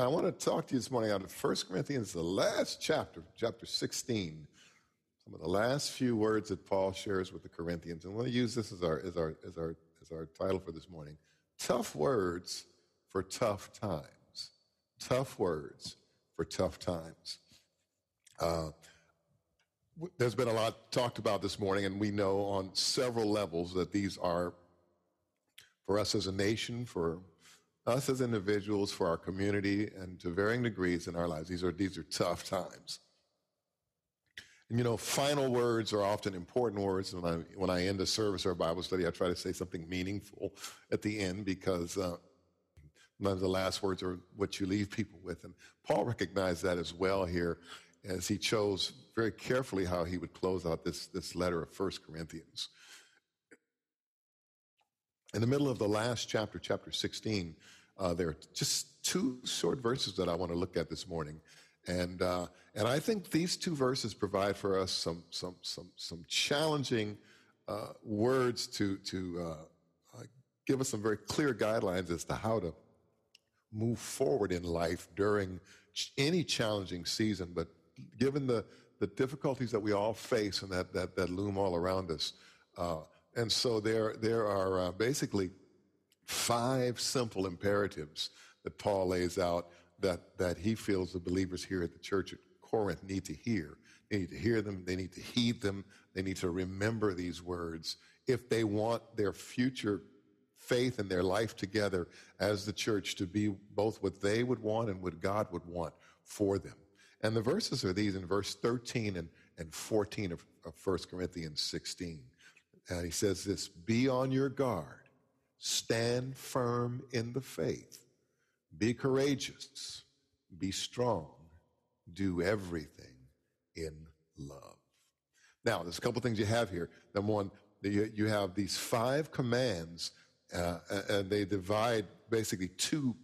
I want to talk to you this morning out of 1 Corinthians, the last chapter, chapter 16. Some of the last few words that Paul shares with the Corinthians. And I want to use this as our, as our, as our, as our title for this morning. Tough words for tough times. Tough words for tough times. Uh, there's been a lot talked about this morning, and we know on several levels that these are, for us as a nation, for us as individuals, for our community, and to varying degrees in our lives. These are, these are tough times. And you know, final words are often important words. When I, when I end a service or a Bible study, I try to say something meaningful at the end because uh, none of the last words are what you leave people with. And Paul recognized that as well here as he chose very carefully how he would close out this, this letter of First Corinthians. In the middle of the last chapter, chapter 16, uh, there are just two short verses that I want to look at this morning. And, uh, and I think these two verses provide for us some, some, some, some challenging uh, words to, to uh, uh, give us some very clear guidelines as to how to move forward in life during any challenging season. But given the, the difficulties that we all face and that, that, that loom all around us, uh, and so there, there are basically five simple imperatives that Paul lays out that, that he feels the believers here at the church at Corinth need to hear. They need to hear them, they need to heed them, they need to remember these words if they want their future faith and their life together as the church to be both what they would want and what God would want for them. And the verses are these in verse 13 and, and 14 of, of 1 Corinthians 16. And he says this Be on your guard Stand firm in the faith. Be courageous. Be strong. Do everything in love. Now, there's a couple things you have here. Number one, you have these five commands, uh, and they divide basically two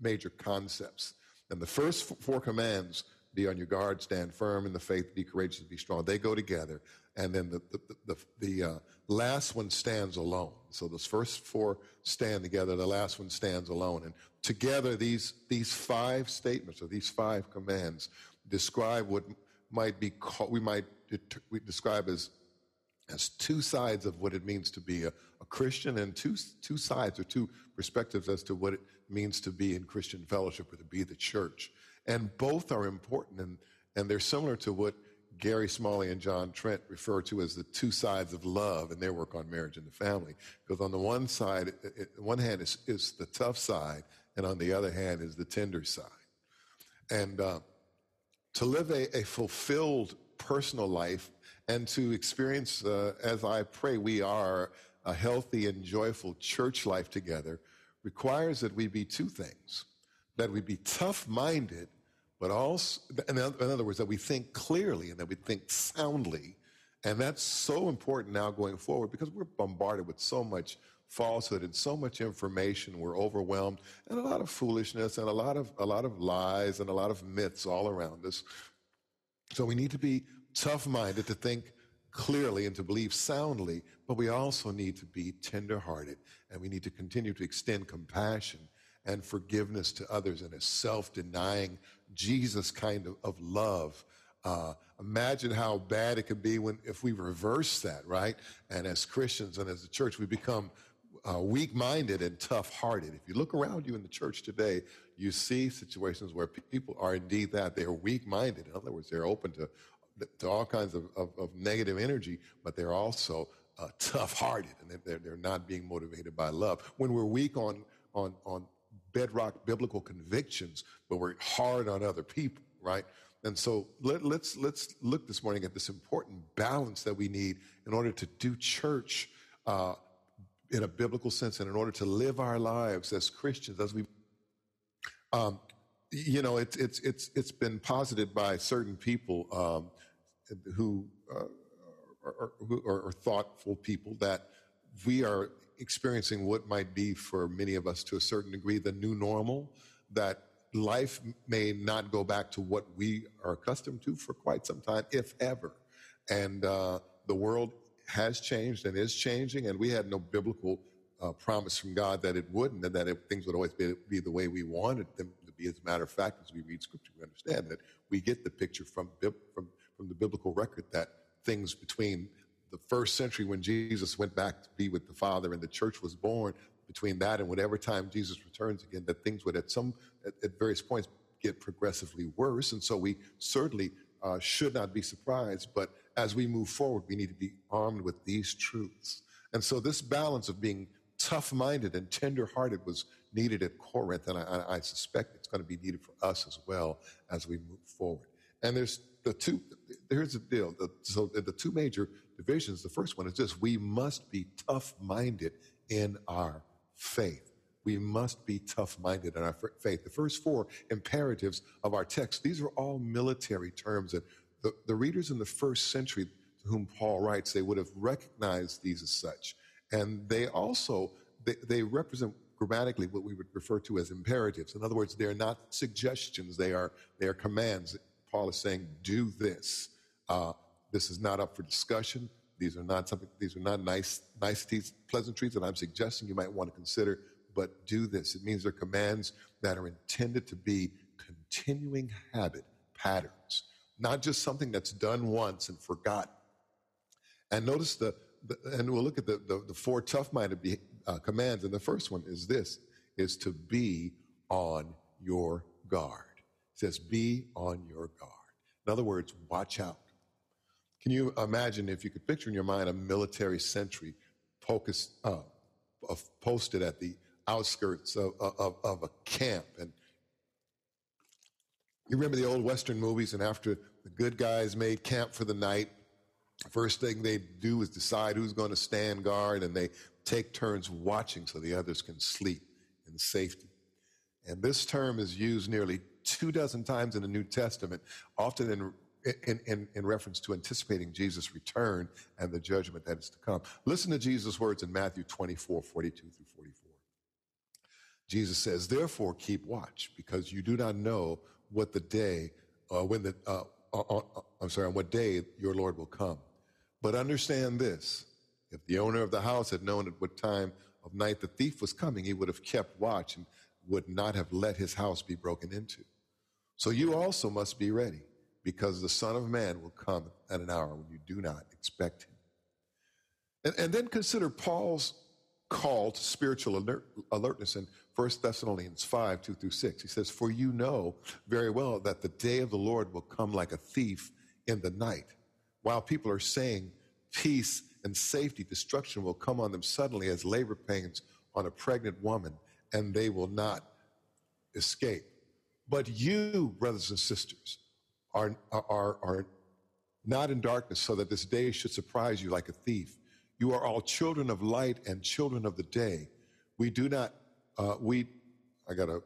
major concepts. And the first four commands be on your guard, stand firm in the faith, be courageous, be strong. They go together. And then the, the, the, the uh, last one stands alone. So those first four stand together, the last one stands alone. And together, these, these five statements or these five commands describe what might be called, we might we describe as, as two sides of what it means to be a, a Christian and two, two sides or two perspectives as to what it means to be in Christian fellowship or to be the church. And both are important and, and they're similar to what Gary Smalley and John Trent refer to as the two sides of love in their work on marriage and the family. Because on the one side, it, one hand is, is the tough side, and on the other hand is the tender side. And uh, to live a, a, fulfilled personal life and to experience, uh, as I pray we are, a healthy and joyful church life together requires that we be two things that we be tough minded but also, in other words, that we think clearly and that we think soundly. And that's so important now going forward because we're bombarded with so much falsehood and so much information. We're overwhelmed and a lot of foolishness and a lot of, a lot of lies and a lot of myths all around us. So we need to be tough minded to think clearly and to believe soundly, but we also need to be tender hearted and we need to continue to extend compassion and forgiveness to others and a self denying Jesus kind of, of love. Uh, imagine how bad it could be when if we reverse that, right? And as Christians and as a church, we become uh, weak-minded and tough-hearted. If you look around you in the church today, you see situations where people are indeed that they are weak-minded. In other words, they're open to to all kinds of, of, of negative energy, but they're also uh, tough-hearted and they're, they're not being motivated by love. When we're weak on on on bedrock biblical convictions, but we're hard on other people, right? And so let, let's let's look this morning at this important balance that we need in order to do church uh, in a biblical sense, and in order to live our lives as Christians, as we, um, you know, it's it's it's it's been posited by certain people um, who, uh, are, who are thoughtful people that we are experiencing what might be for many of us to a certain degree the new normal, that life may not go back to what we are accustomed to for quite some time, if ever. And uh, the world has changed and is changing, and we had no biblical uh, promise from God that it wouldn't, and that it, things would always be, be, the way we wanted them to be. As a matter of fact, as we read scripture, we understand that we get the picture from, from, from the biblical record that things between the first century when Jesus went back to be with the Father and the church was born, between that and whatever time Jesus returns again, that things would at some at, at various points get progressively worse. And so we certainly uh, should not be surprised. But as we move forward, we need to be armed with these truths. And so this balance of being tough minded and tender hearted was needed at Corinth. And I, I suspect it's going to be needed for us as well as we move forward. And there's the two, here's the deal. The, so the two major divisions, the first one is this we must be tough minded in our faith. We must be tough minded in our faith. The first four imperatives of our text, these are all military terms. And the, the readers in the first century to whom Paul writes, they would have recognized these as such. And they also, they, they represent grammatically what we would refer to as imperatives. In other words, they're not suggestions, they are, they are commands. Paul is saying, do this. Uh, this is not up for discussion. These are not something, these are not nice, niceties, pleasantries that I'm suggesting you might want to consider, but do this. It means they're commands that are intended to be continuing habit patterns, not just something that's done once and forgotten. And notice the, the and we'll look at the, the, the four tough-minded uh, commands. And the first one is this, is to be on your guard. It says, be on your guard. In other words, watch out. Can you imagine if you could picture in your mind a military sentry focused, uh, posted at the outskirts of, of, of a camp? And you remember the old Western movies, and after the good guys made camp for the night, first thing they do is decide who's going to stand guard, and they take turns watching so the others can sleep in safety. And this term is used nearly two dozen times in the New Testament, often in in, in, in, reference to anticipating Jesus' return and the judgment that is to come. Listen to Jesus' words in Matthew 24, 42 through 44. Jesus says, Therefore, keep watch, because you do not know what the day, uh, when the, uh, uh, uh, uh I'm sorry, on what day your Lord will come. But understand this if the owner of the house had known at what time of night the thief was coming, he would have kept watch and would not have let his house be broken into. So you also must be ready because the Son of Man will come at an hour when you do not expect him. And, and then consider Paul's call to spiritual alert, alertness in 1 Thessalonians 5 2 through 6. He says, For you know very well that the day of the Lord will come like a thief in the night. While people are saying peace and safety, destruction will come on them suddenly as labor pains on a pregnant woman, and they will not escape. But you, brothers and sisters, are, are, are not in darkness so that this day should surprise you like a thief. You are all children of light and children of the day. We do not, uh, we, I gotta,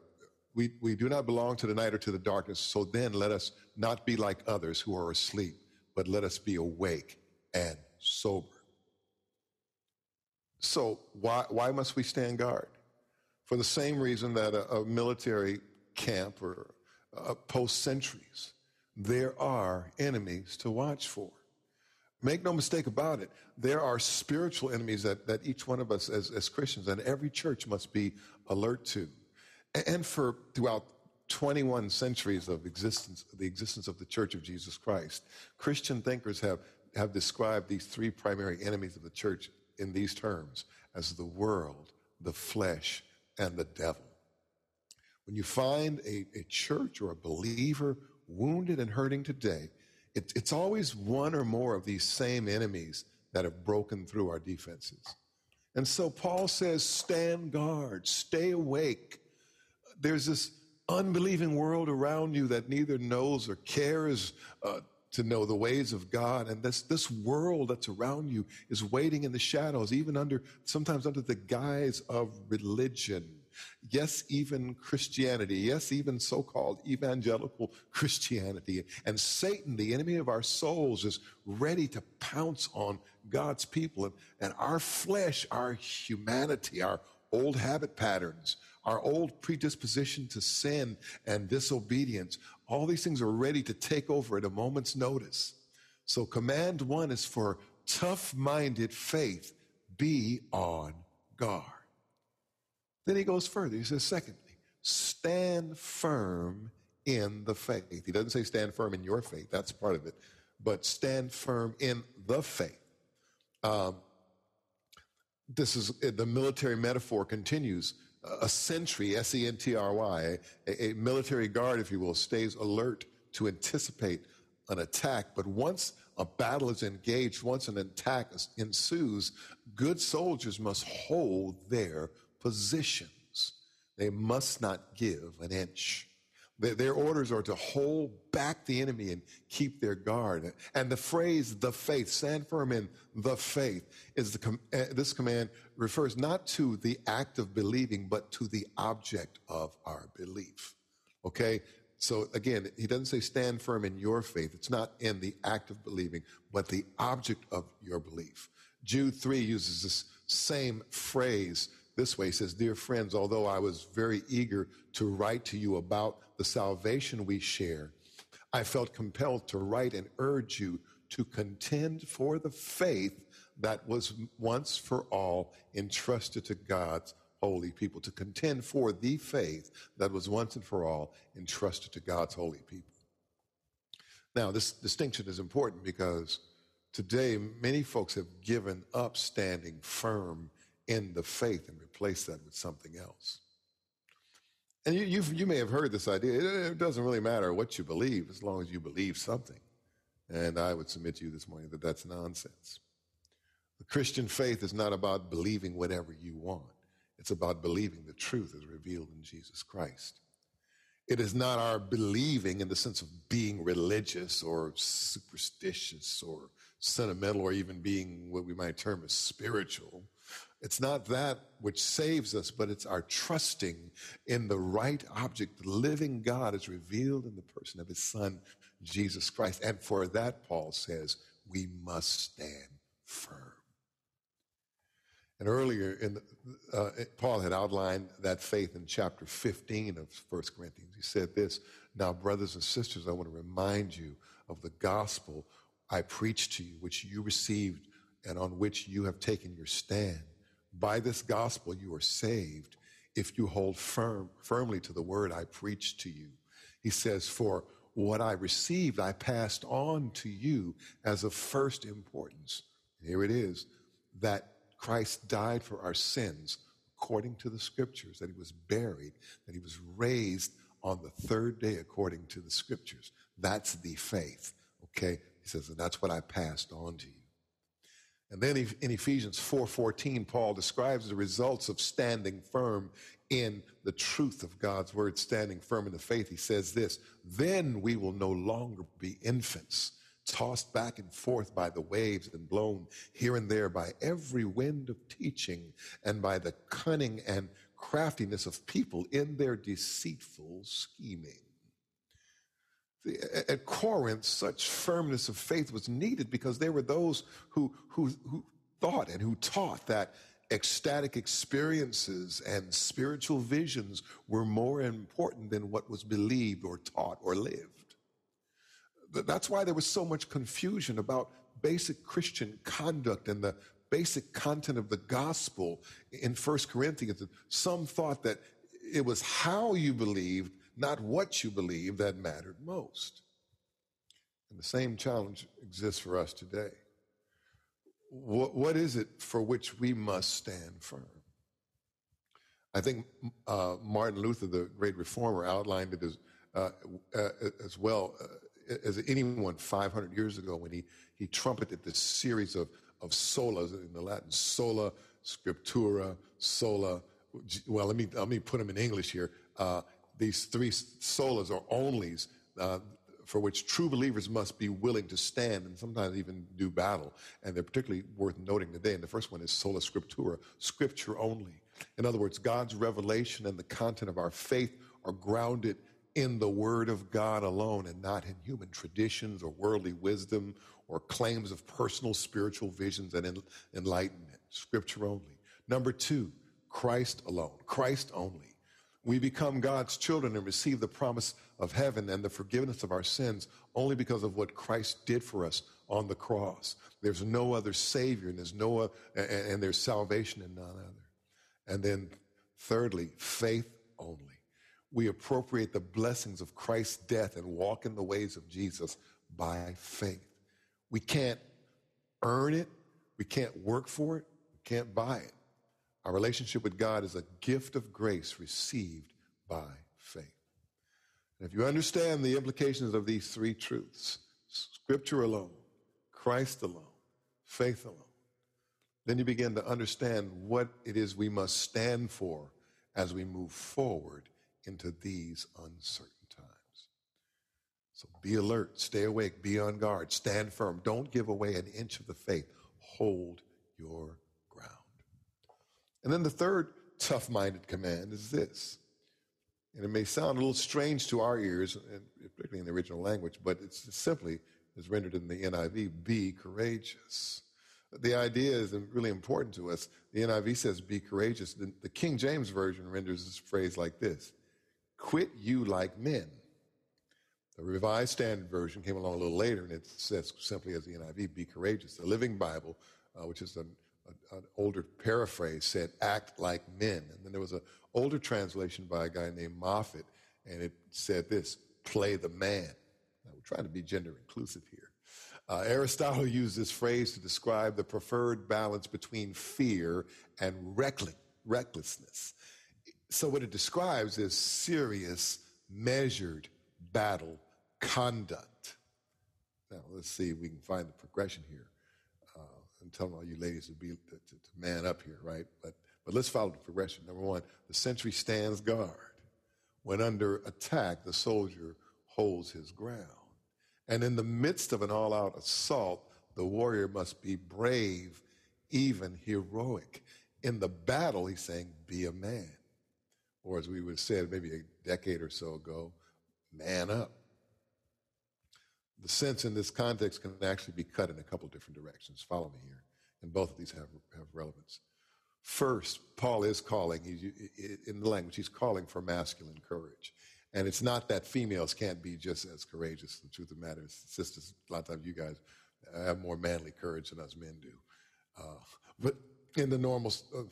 we, we do not belong to the night or to the darkness. So then let us not be like others who are asleep, but let us be awake and sober. So why, why must we stand guard? For the same reason that a, a military camp or uh, post sentries there are enemies to watch for. Make no mistake about it, there are spiritual enemies that, that each one of us as, as Christians and every church must be alert to. And for throughout 21 centuries of existence, the existence of the Church of Jesus Christ, Christian thinkers have, have described these three primary enemies of the church in these terms as the world, the flesh, and the devil. When you find a, a church or a believer wounded and hurting today, it, it's always one or more of these same enemies that have broken through our defenses. And so Paul says, stand guard, stay awake. There's this unbelieving world around you that neither knows or cares uh, to know the ways of God. And this, this world that's around you is waiting in the shadows, even under, sometimes under the guise of religion. Yes, even Christianity. Yes, even so called evangelical Christianity. And Satan, the enemy of our souls, is ready to pounce on God's people. And, and our flesh, our humanity, our old habit patterns, our old predisposition to sin and disobedience, all these things are ready to take over at a moment's notice. So, command one is for tough minded faith be on guard. Then he goes further. He says, secondly, stand firm in the faith. He doesn't say stand firm in your faith, that's part of it, but stand firm in the faith. Um, this is the military metaphor continues. A sentry, S E N T R Y, a, a military guard, if you will, stays alert to anticipate an attack. But once a battle is engaged, once an attack ensues, good soldiers must hold their positions. They must not give an inch. Their orders are to hold back the enemy and keep their guard. And the phrase, the faith, stand firm in the faith, is the com- uh, this command refers not to the act of believing, but to the object of our belief. Okay? So again, he doesn't say stand firm in your faith. It's not in the act of believing, but the object of your belief. Jude 3 uses this same phrase this way. He says, Dear friends, although I was very eager to write to you about the salvation we share, I felt compelled to write and urge you to contend for the faith that was once for all entrusted to God's holy people, to contend for the faith that was once and for all entrusted to God's holy people. Now, this distinction is important because today many folks have given up standing firm in the faith and replace that with something else. And you, you may have heard this idea. It, it doesn't really matter what you believe as long as you believe something. And I would submit to you this morning that that's nonsense. The Christian faith is not about believing whatever you want. It's about believing the truth as revealed in Jesus Christ. It is not our believing in the sense of being religious or superstitious or sentimental or even being what we might term as spiritual. It's not that which saves us, but it's our trusting in the right object, the living God is revealed in the person of his son, Jesus Christ. And for that, Paul says, we must stand firm. And earlier, in the, uh, Paul had outlined that faith in chapter 15 of 1 Corinthians. He said this Now, brothers and sisters, I want to remind you of the gospel I preached to you, which you received and on which you have taken your stand. By this gospel you are saved if you hold firm, firmly to the word I preached to you. He says, For what I received, I passed on to you as of first importance. Here it is that Christ died for our sins according to the scriptures, that he was buried, that he was raised on the third day according to the scriptures. That's the faith. Okay? He says, and that's what I passed on to you. And then in Ephesians 4:14, Paul describes the results of standing firm in the truth of God's word, standing firm in the faith. He says this, then we will no longer be infants, tossed back and forth by the waves and blown here and there by every wind of teaching and by the cunning and craftiness of people in their deceitful scheming at Corinth, such firmness of faith was needed because there were those who, who, who thought and who taught that ecstatic experiences and spiritual visions were more important than what was believed or taught or lived. That's why there was so much confusion about basic Christian conduct and the basic content of the gospel in First Corinthians. Some thought that it was how you believed not what you believe that mattered most. And the same challenge exists for us today. What, what is it for which we must stand firm? I think uh, Martin Luther, the great reformer, outlined it as, uh, uh, as well uh, as anyone 500 years ago when he, he trumpeted this series of, of solas in the Latin sola scriptura, sola. Well, let me, let me put them in English here. Uh, these three solas or onlys uh, for which true believers must be willing to stand and sometimes even do battle. And they're particularly worth noting today. And the first one is sola scriptura, scripture only. In other words, God's revelation and the content of our faith are grounded in the Word of God alone and not in human traditions or worldly wisdom or claims of personal spiritual visions and enlightenment. Scripture only. Number two, Christ alone, Christ only. We become God's children and receive the promise of heaven and the forgiveness of our sins only because of what Christ did for us on the cross. There's no other Savior, and there's no, and there's salvation in none other. And then, thirdly, faith only. we appropriate the blessings of Christ's death and walk in the ways of Jesus by faith. We can't earn it, we can't work for it, we can't buy it. Our relationship with God is a gift of grace received by faith. And if you understand the implications of these three truths Scripture alone, Christ alone, faith alone then you begin to understand what it is we must stand for as we move forward into these uncertain times. So be alert, stay awake, be on guard, stand firm. Don't give away an inch of the faith. Hold your. And then the third tough minded command is this. And it may sound a little strange to our ears, particularly in the original language, but it's simply is rendered in the NIV be courageous. The idea is really important to us. The NIV says be courageous. The, King James Version renders this phrase like this quit you like men. The Revised Standard Version came along a little later and it says simply as the NIV, be courageous. The Living Bible, uh, which is an, an, older paraphrase, said act like men. And then there was an older translation by a guy named Moffatt and it said this play the man. Now we're trying to be gender inclusive here. Uh, Aristotle used this phrase to describe the preferred balance between fear and recklessness. So, what it describes is serious, measured battle conduct. Now, let's see if we can find the progression here. Telling all you ladies to be to, to, to man up here, right? But but let's follow the progression. Number one, the sentry stands guard. When under attack, the soldier holds his ground. And in the midst of an all out assault, the warrior must be brave, even heroic. In the battle, he's saying, be a man. Or as we would have said maybe a decade or so ago, man up. The sense in this context can actually be cut in a couple different directions. Follow me here. And both of these have, have relevance. First, Paul is calling, in the language, he's calling for masculine courage. And it's not that females can't be just as courageous. The truth of the matter is, sisters, a lot of times you guys have more manly courage than us men do. Uh, but in the normal uh,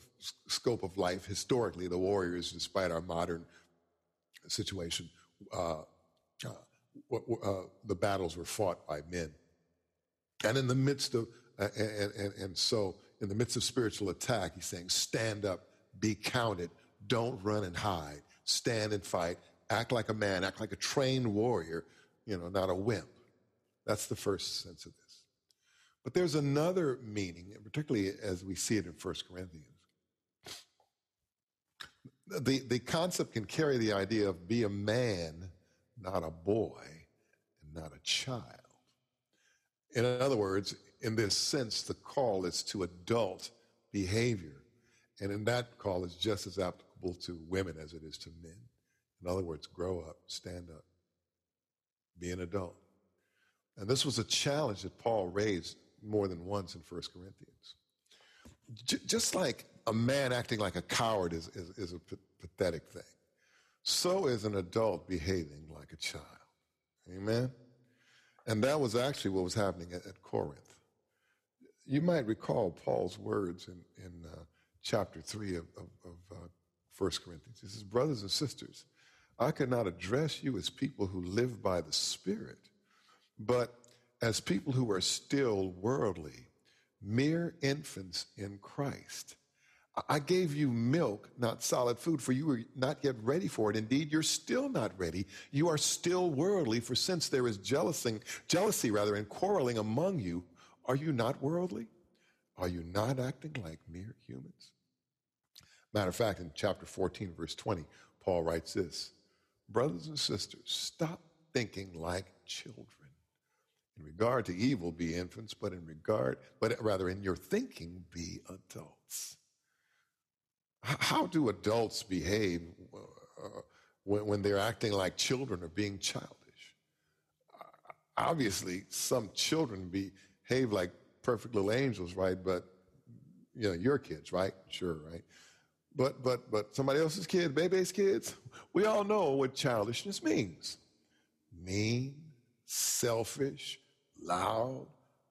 scope of life, historically, the warriors, despite our modern situation, uh, uh, uh the battles were fought by men. And in the midst of, and, and, and so in the midst of spiritual attack, he's saying, stand up, be counted, don't run and hide, stand and fight, act like a man, act like a trained warrior, you know, not a wimp. That's the first sense of this. But there's another meaning, particularly as we see it in 1 Corinthians. The, the concept can carry the idea of be a man, not a boy, and not a child. In other words, in this sense, the call is to adult behavior. And in that call is just as applicable to women as it is to men. In other words, grow up, stand up, be an adult. And this was a challenge that Paul raised more than once in 1 Corinthians. J- just like a man acting like a coward is, is, is a p- pathetic thing, so is an adult behaving like a child. Amen? And that was actually what was happening at, at Corinth. You might recall Paul's words in, in uh, chapter 3 of, of, of uh, 1 Corinthians. He says, Brothers and sisters, I cannot address you as people who live by the Spirit, but as people who are still worldly, mere infants in Christ. I gave you milk, not solid food, for you were not yet ready for it. Indeed, you're still not ready. You are still worldly, for since there is jealousy, jealousy rather, and quarreling among you, are you not worldly? Are you not acting like mere humans? Matter of fact, in chapter 14, verse 20, Paul writes this Brothers and sisters, stop thinking like children. In regard to evil, be infants, but in regard, but rather in your thinking, be adults. How do adults behave uh, when, they're acting like children or being childish? Obviously, some children behave like perfect little angels, right? But you know, your kids, right? Sure, right? But but but somebody else's kids, baby's kids, we all know what childishness means. Mean, selfish, loud,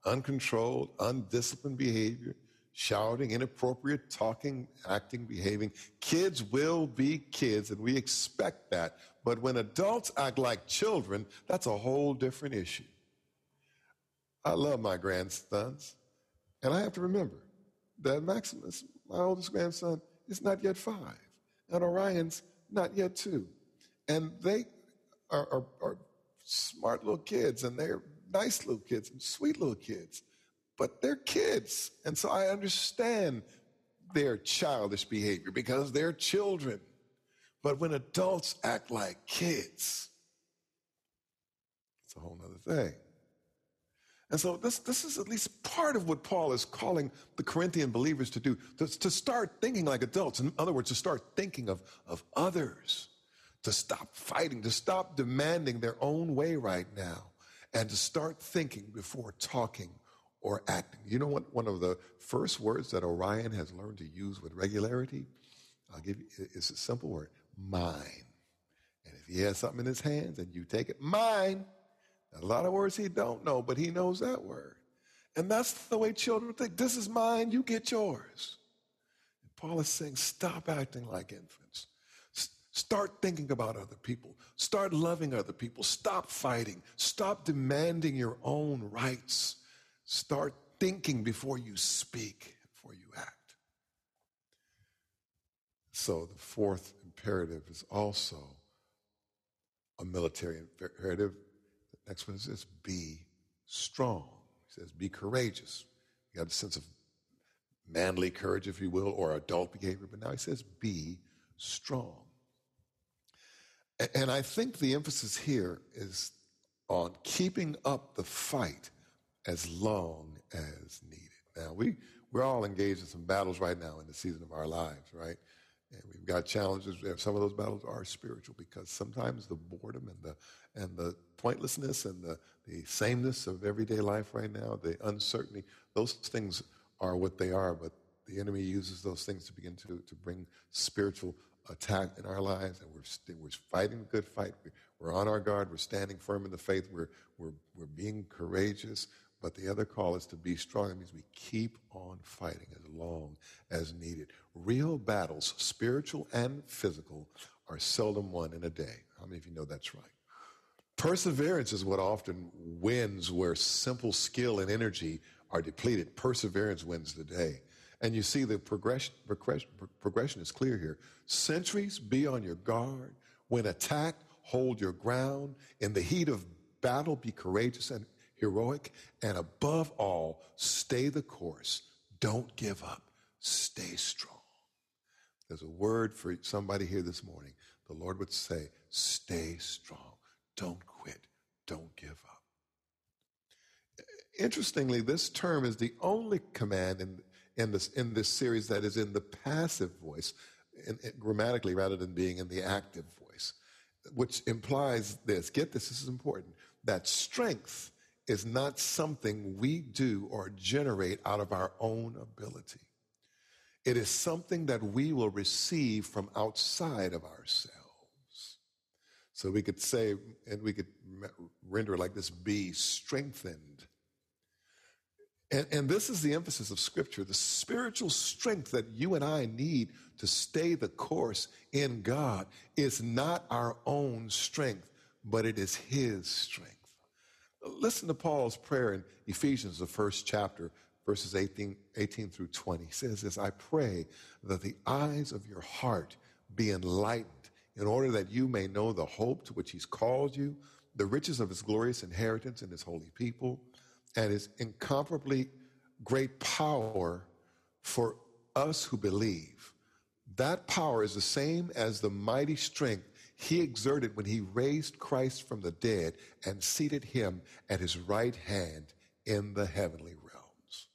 uncontrolled, undisciplined behavior, shouting, inappropriate talking, acting, behaving. Kids will be kids, and we expect that. But when adults act like children, that's a whole different issue. I love my grandsons, and I have to remember that Maximus, my oldest grandson, is not yet five, and Orion's not yet two. And they are, are, are smart little kids, and they're nice little kids and sweet little kids but they're kids. And so I understand their childish behavior because they're children. But when adults act like kids, it's a whole other thing. And so this, this is at least part of what Paul is calling the Corinthian believers to do, to, to start thinking like adults. In other words, to start thinking of, of others, to stop fighting, to stop demanding their own way right now, and to start thinking before talking or acting. You know what? One of the first words that Orion has learned to use with regularity, I'll give you, it's a simple word, mine. And if he has something in his hands and you take it, mine. A lot of words he don't know, but he knows that word. And that's the way children think. This is mine, you get yours. And Paul is saying, stop acting like infants. Start thinking about other people. Start loving other people. Stop fighting. Stop demanding your own rights. Start thinking before you speak, before you act. So the fourth imperative is also a military imperative. Next one this be strong. He says, be courageous. You got a sense of manly courage, if you will, or adult behavior, but now he says, be strong. And I think the emphasis here is on keeping up the fight as long as needed. Now, we, we're all engaged in some battles right now in the season of our lives, right? And we've got challenges. Some of those battles are spiritual because sometimes the boredom and the, and the pointlessness and the, the sameness of everyday life right now, the uncertainty, those things are what they are, but the enemy uses those things to begin to, to bring spiritual attack in our lives, and we're, we're fighting a good fight. We're on our guard. We're standing firm in the faith. We're, we're, we're being courageous. But the other call is to be strong. It means we keep on fighting as long as needed. Real battles, spiritual and physical, are seldom won in a day. How many of you know that's right? Perseverance is what often wins where simple skill and energy are depleted. Perseverance wins the day. And you see the progression, progression, progression is clear here. Centuries, be on your guard. When attacked, hold your ground. In the heat of battle, be courageous and heroic, and above all, stay the course. Don't give up. Stay strong. There's a word for somebody here this morning. The Lord would say, stay strong. Don't quit. Don't give up. Interestingly, this term is the only command in, in, this, in this series that is in the passive voice, in, in, grammatically, rather than being in the active voice, which implies this get this, this is important that strength is not something we do or generate out of our own ability. It is something that we will receive from outside of ourselves. So we could say, and we could render like this be strengthened. And, and this is the emphasis of Scripture the spiritual strength that you and I need to stay the course in God is not our own strength, but it is His strength. Listen to Paul's prayer in Ephesians, the first chapter, verses 18, 18 through 20. He says this I pray that the eyes of your heart be enlightened in order that you may know the hope to which he's called you, the riches of his glorious inheritance in his holy people, and his incomparably great power for us who believe. That power is the same as the mighty strength he exerted when he raised Christ from the dead and seated him at his right hand in the heavenly realms.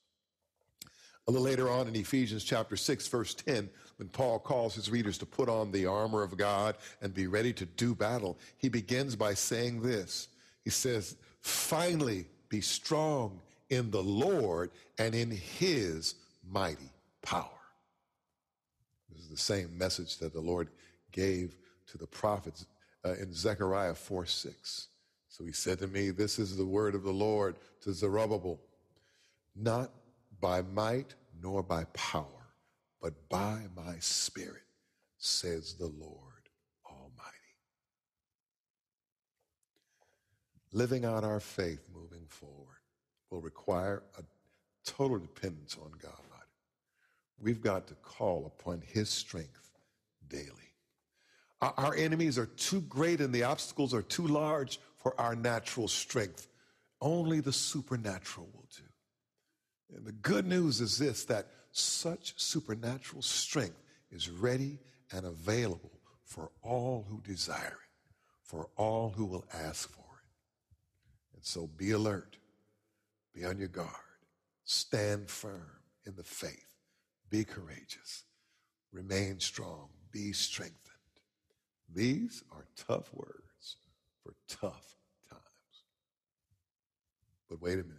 A little later on in Ephesians chapter 6, verse 10, when Paul calls his readers to put on the armor of God and be ready to do battle, he begins by saying this. He says, Finally, be strong in the Lord and in his mighty power. This is the same message that the Lord gave to the prophets uh, in Zechariah 4 6. So he said to me, This is the word of the Lord to Zerubbabel, not by might nor by power, but by my spirit, says the Lord Almighty. Living out our faith moving forward will require a total dependence on God. We've got to call upon His strength daily. Our, enemies are too great and the obstacles are too large for our natural strength. Only the supernatural will do. And the good news is this that such supernatural strength is ready and available for all who desire it, for all who will ask for it. And so be alert, be on your guard, stand firm in the faith, be courageous, remain strong, be strengthened. These are tough words for tough times. But wait a minute.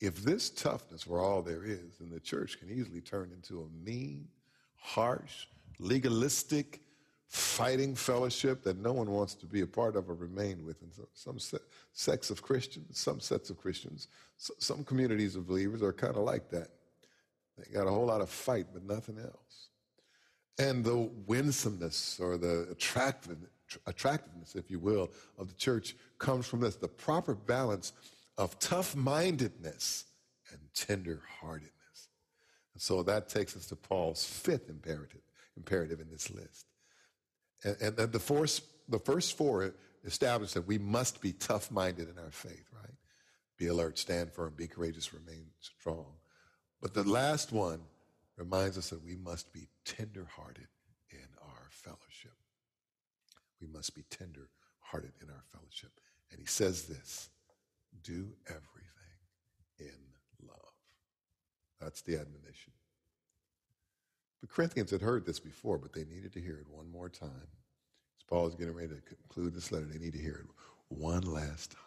If this toughness were all there is, then the church can easily turn into a mean, harsh, legalistic, fighting fellowship that no one wants to be a part of or remain with. And so, some se- sects of Christians, some sets of Christians, so, some communities of believers are kind of like that. They got a whole lot of fight, but nothing else. And the winsomeness or the attractiveness, attractiveness, if you will, of the church comes from this the proper balance of tough mindedness and tender heartedness. And so that takes us to Paul's fifth imperative, imperative in this list. And, and the, first, the first four establish that we must be tough minded in our faith, right? Be alert, stand firm, be courageous, remain strong. But the last one reminds us that we must be tender hearted in our fellowship. We must be tender hearted in our fellowship. And he says this do everything in love. That's the admonition. The Corinthians had heard this before, but they needed to hear it one more time. As Paul is getting ready to conclude this letter, they need to hear it one last time.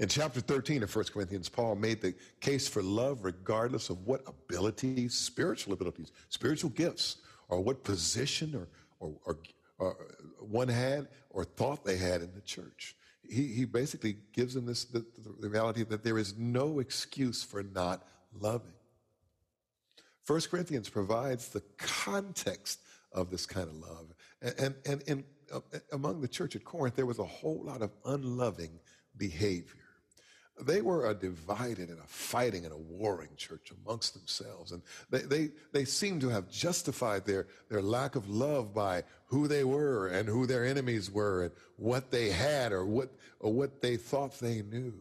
In chapter 13 of 1 Corinthians, Paul made the case for love regardless of what abilities, spiritual abilities, spiritual gifts, or what position or, or, or, or one had or thought they had in the church he, he basically gives them this the, the reality that there is no excuse for not loving. First Corinthians provides the context of this kind of love. And, and, and uh, among the church at Corinth, there was a whole lot of unloving behavior. They were a divided and a fighting and a warring church amongst themselves. And they, they, they seemed to have justified their, their lack of love by who they were and who their enemies were and what they had or what, or what they thought they knew.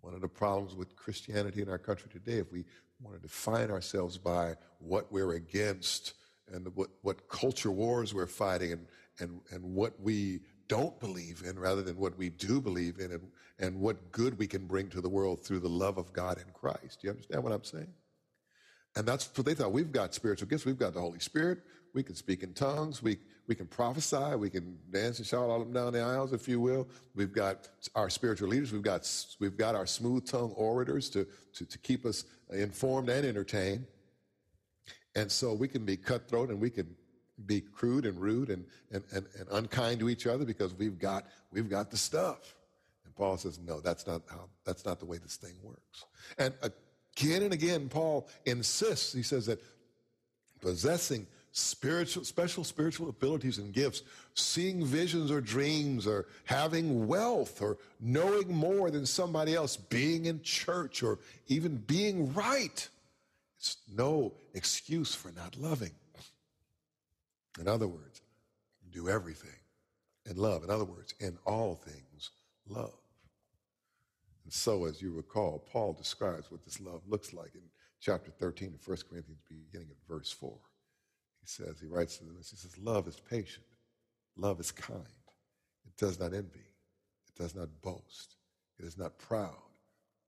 One of the problems with Christianity in our country today, if we want to define ourselves by what we're against and what, what culture wars we're fighting and, and, and what we don't believe in rather than what we do believe in and, and what good we can bring to the world through the love of God in Christ. Do you understand what I'm saying? And that's what they thought. We've got spiritual gifts. We've got the Holy Spirit. We can speak in tongues. We, we can prophesy. We can dance and shout all up down the aisles, if you will. We've got our spiritual leaders. We've got, we've got our smooth tongue orators to, to, to keep us informed and entertained. And so we can be cutthroat and we can be crude and rude and, and, and, and unkind to each other because we've got, we've got the stuff. And Paul says, no, that's not how, that's not the way this thing works. And again and again, Paul insists, he says that possessing spiritual, special spiritual abilities and gifts, seeing visions or dreams or having wealth or knowing more than somebody else, being in church or even being right. It's no excuse for not loving. In other words, do everything in love. In other words, in all things, love. And so, as you recall, Paul describes what this love looks like in chapter 13 of 1 Corinthians, beginning at verse 4. He says, he writes to them, he says, Love is patient, love is kind, it does not envy, it does not boast, it is not proud,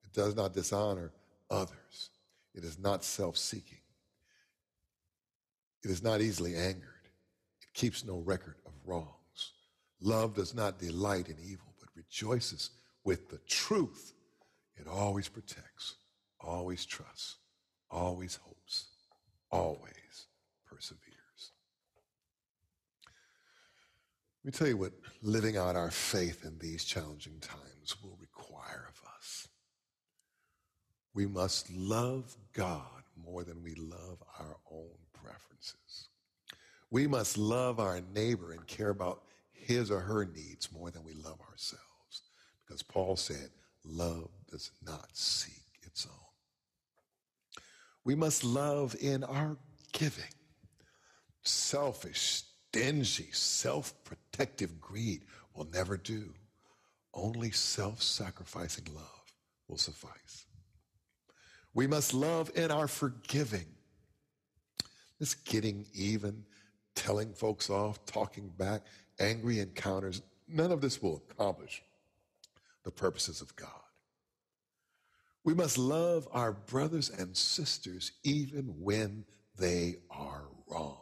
it does not dishonor others, it is not self seeking, it is not easily angered keeps no record of wrongs. Love does not delight in evil, but rejoices with the truth. It always protects, always trusts, always hopes, always perseveres. Let me tell you what living out our faith in these challenging times will require of us. We must love God more than we love our own preferences. We must love our neighbor and care about his or her needs more than we love ourselves. Because Paul said, love does not seek its own. We must love in our giving. Selfish, stingy, self protective greed will never do. Only self sacrificing love will suffice. We must love in our forgiving. This getting even, telling folks off, talking back, angry encounters, none of this will accomplish the purposes of God. We must love our brothers and sisters even when they are wrong.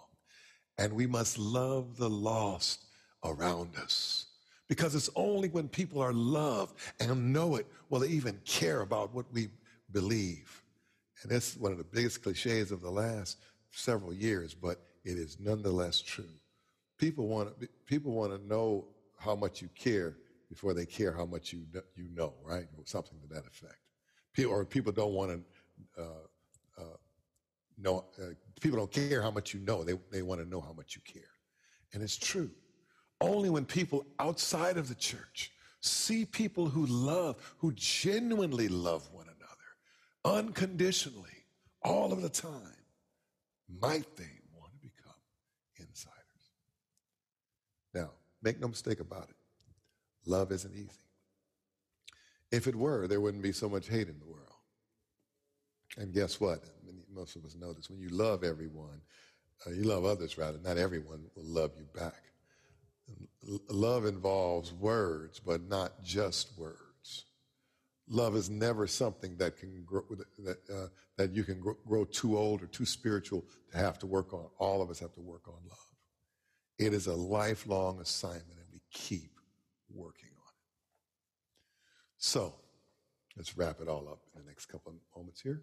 And we must love the lost around us. Because it's only when people are loved and know it will they even care about what we believe. And that's one of the biggest cliches of the last several years, but it is nonetheless true. People want to, people want to know how much you care before they care how much you you know, right? Or something to that effect. People, or people don't want to uh, uh, know. Uh, people don't care how much you know. They they want to know how much you care, and it's true. Only when people outside of the church see people who love, who genuinely love one another, unconditionally, all of the time, might they want to become insiders. Now, make no mistake about it. Love isn't easy. If it were, there wouldn't be so much hate in the world. And guess what? Most of us know this. When you love everyone, uh, you love others rather, not everyone will love you back. Love involves words, but not just words. Love is never something that can grow, that, uh, that you can grow, grow too old or too spiritual to have to work on. All of us have to work on love. It is a lifelong assignment, and we keep working on it. So, let's wrap it all up in the next couple of moments here.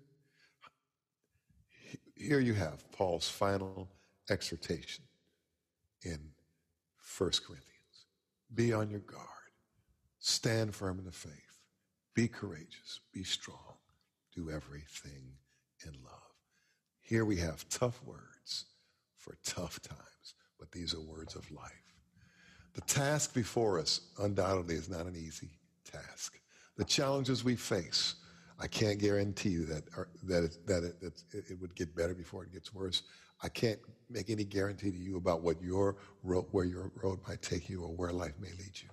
Here you have Paul's final exhortation in 1 Corinthians. Be on your guard. Stand firm in the faith. Be courageous. Be strong. Do everything in love. Here we have tough words for tough times, but these are words of life. The task before us undoubtedly is not an easy task. The challenges we face, I can't guarantee you that, that, it, that, it, that it would get better before it gets worse. I can't make any guarantee to you about what your road, where your road might take you or where life may lead you.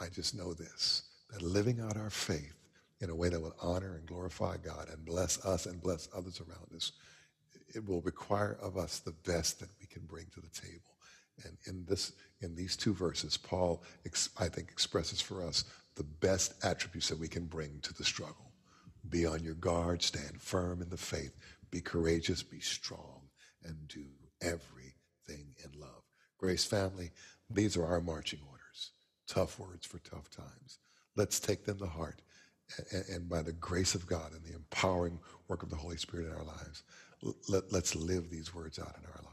I just know this, that living out our faith in a way that will honor and glorify God and bless us and bless others around us, it will require of us the best that we can bring to the table. And in this, in these two verses, Paul, I think, expresses for us the best attributes that we can bring to the struggle. Be on your guard, stand firm in the faith, be courageous, be strong, and do everything in love. Grace family, these are our marching orders. Tough words for tough times. Let's take them to heart. And by the grace of God and the empowering work of the Holy Spirit in our lives, let, us live these words out in our lives.